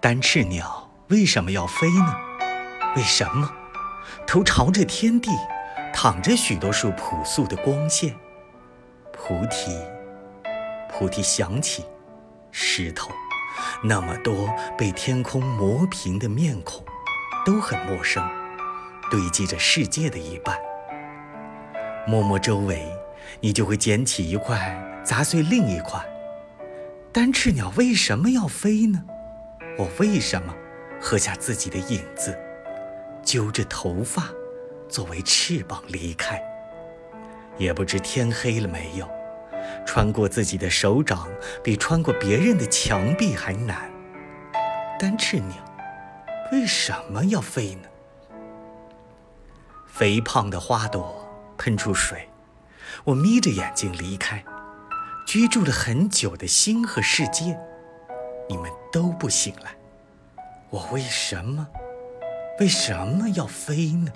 单翅鸟为什么要飞呢？为什么？头朝着天地，躺着许多束朴素的光线。菩提，菩提想起石头，那么多被天空磨平的面孔，都很陌生，堆积着世界的一半。摸摸周围，你就会捡起一块，砸碎另一块。单翅鸟为什么要飞呢？我为什么喝下自己的影子，揪着头发作为翅膀离开？也不知天黑了没有，穿过自己的手掌比穿过别人的墙壁还难。单翅鸟为什么要飞呢？肥胖的花朵喷出水，我眯着眼睛离开。居住了很久的心和世界，都不醒来，我为什么，为什么要飞呢？